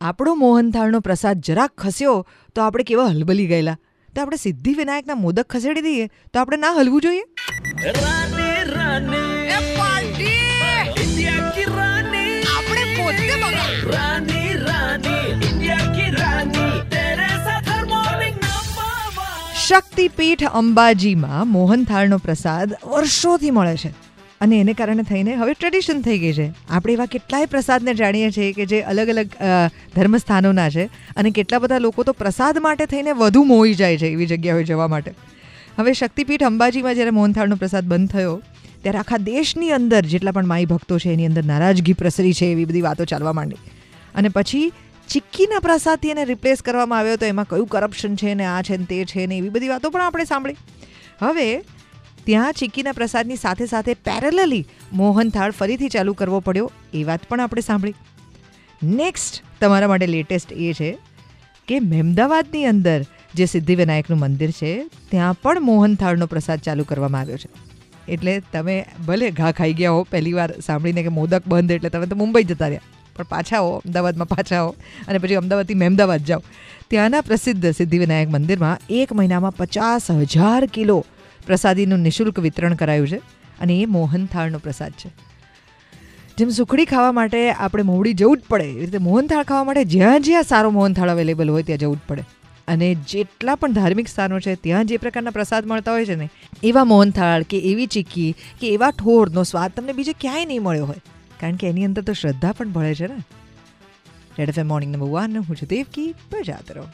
આપણો મોહનથાળનો પ્રસાદ જરાક ખસ્યો તો આપણે કેવા હલબલી ગયેલા. તો આપણે સિદ્ધિ વિનાયકના મોદક ખસેડી દઈએ તો આપણે ના હલવું જોઈએ? શક્તિપીઠ અંબાજીમાં મોહનથાળનો પ્રસાદ વર્ષોથી મળે છે. અને એને કારણે થઈને હવે ટ્રેડિશન થઈ ગઈ છે. આપણે એવા કેટલાય પ્રસાદને જાણીએ છીએ કે જે અલગ અલગ ધર્મસ્થાનોના છે અને કેટલા બધા લોકો તો પ્રસાદ માટે થઈને વધુ મોહી જાય છે એવી જગ્યાએ જવા માટે. હવે શક્તિપીઠ અંબાજીમાં જ્યારે મોહનથાળનો પ્રસાદ બંધ થયો, ત્યારે આખા દેશની અંદર જેટલા પણ માઈ ભક્તો છે એની અંદર નારાજગી પ્રસરી છે એવી બધી વાતો ચાલવા માંડી. અને પછી ચિક્કીના પ્રસાદથી એને રિપ્લેસ કરવામાં આવ્યો તો એમાં કયું કરપ્શન છે ને આ છે ને તે છે ને એવી બધી વાતો પણ આપણે સાંભળી. હવે ત્યાં ચિક્કીના પ્રસાદની સાથે સાથે પેરેલલી મોહનથાળ ફરીથી ચાલુ કરવો પડ્યો, એ વાત પણ આપણે સાંભળી. નેક્સ્ટ તમારા માટે લેટેસ્ટ એ છે કે મહેમદાવાદની અંદર જે સિદ્ધિવિનાયકનું મંદિર છે, ત્યાં પણ મોહનથાળનો પ્રસાદ ચાલુ કરવામાં આવ્યો છે. એટલે તમે ભલે ઘા ખાઈ ગયા હો, પહેલી વાર સાંભળીને કે મોદક બંધ, એટલે તમે તો મુંબઈ જતા રહ્યા. પણ પાછા હો અમદાવાદમાં પાછા હો અને પછી અમદાવાદથી મહેમદાવાદ જાઓ. ત્યાંના પ્રસિદ્ધ સિદ્ધિવિનાયક મંદિરમાં એક મહિનામાં પચાસ હજાર કિલો પ્રસાદીનું નિઃશુલ્ક વિતરણ કરાયું છે અને એ મોહનથાળનો પ્રસાદ છે. જેમ સુખડી ખાવા માટે આપણે મોવડી જવું જ પડે એ રીતે મોહનથાળ ખાવા માટે જ્યાં જ્યાં સારો મોહનથાળ અવેલેબલ હોય ત્યાં જવું જ પડે. અને જેટલા પણ ધાર્મિક સ્થાનો છે, ત્યાં જે પ્રકારના પ્રસાદ મળતા હોય છે ને, એવા મોહનથાળ કે એવી ચીક્કી કે એવા ઠોરનો સ્વાદ તમને બીજે ક્યાંય નહીં મળ્યો હોય. કારણ કે એની અંદર તો શ્રદ્ધા પણ ભળે છે ને. Red F morning number one હું છું દેવકી બજાત રહો.